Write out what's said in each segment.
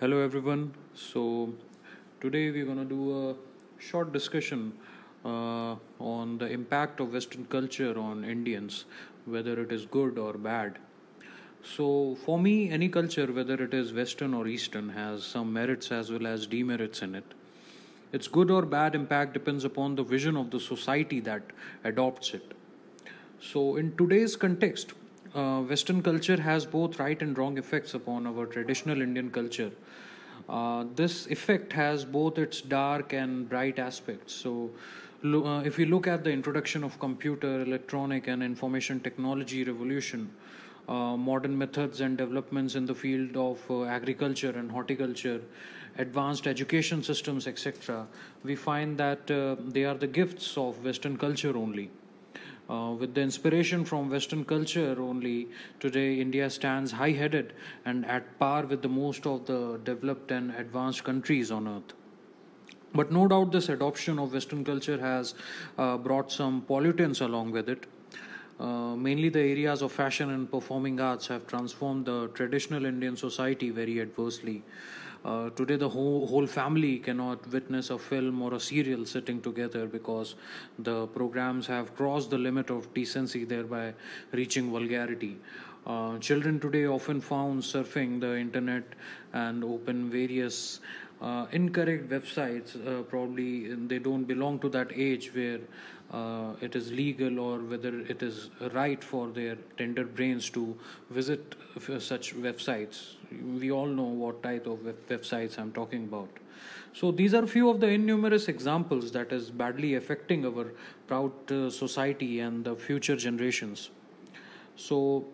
Hello, everyone. So, today we're going to do a short discussion uh, on the impact of Western culture on Indians, whether it is good or bad. So, for me, any culture, whether it is Western or Eastern, has some merits as well as demerits in it. Its good or bad impact depends upon the vision of the society that adopts it. So, in today's context, uh, Western culture has both right and wrong effects upon our traditional Indian culture. Uh, this effect has both its dark and bright aspects. So, lo- uh, if you look at the introduction of computer, electronic, and information technology revolution, uh, modern methods and developments in the field of uh, agriculture and horticulture, advanced education systems, etc., we find that uh, they are the gifts of Western culture only. Uh, with the inspiration from Western culture only, today India stands high headed and at par with the most of the developed and advanced countries on earth. But no doubt, this adoption of Western culture has uh, brought some pollutants along with it. Uh, mainly, the areas of fashion and performing arts have transformed the traditional Indian society very adversely. Uh, today, the whole, whole family cannot witness a film or a serial sitting together because the programs have crossed the limit of decency, thereby reaching vulgarity. Uh, children today often found surfing the internet and open various uh, incorrect websites. Uh, probably they don't belong to that age where uh, it is legal or whether it is right for their tender brains to visit f- such websites. We all know what type of web- websites I'm talking about. So these are few of the innumerous examples that is badly affecting our proud uh, society and the future generations. So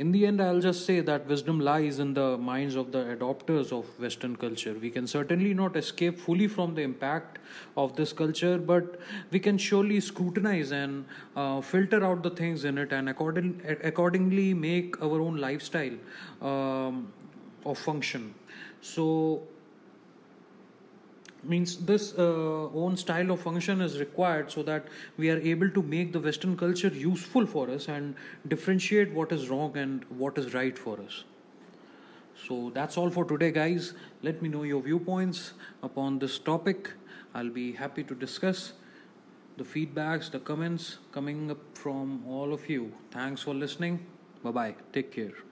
in the end, I'll just say that wisdom lies in the minds of the adopters of Western culture. We can certainly not escape fully from the impact of this culture, but we can surely scrutinize and uh, filter out the things in it and according, accordingly make our own lifestyle um, of function. So, means this uh, own style of function is required so that we are able to make the western culture useful for us and differentiate what is wrong and what is right for us. So that's all for today guys. Let me know your viewpoints upon this topic. I'll be happy to discuss the feedbacks the comments coming up from all of you. Thanks for listening. Bye bye take care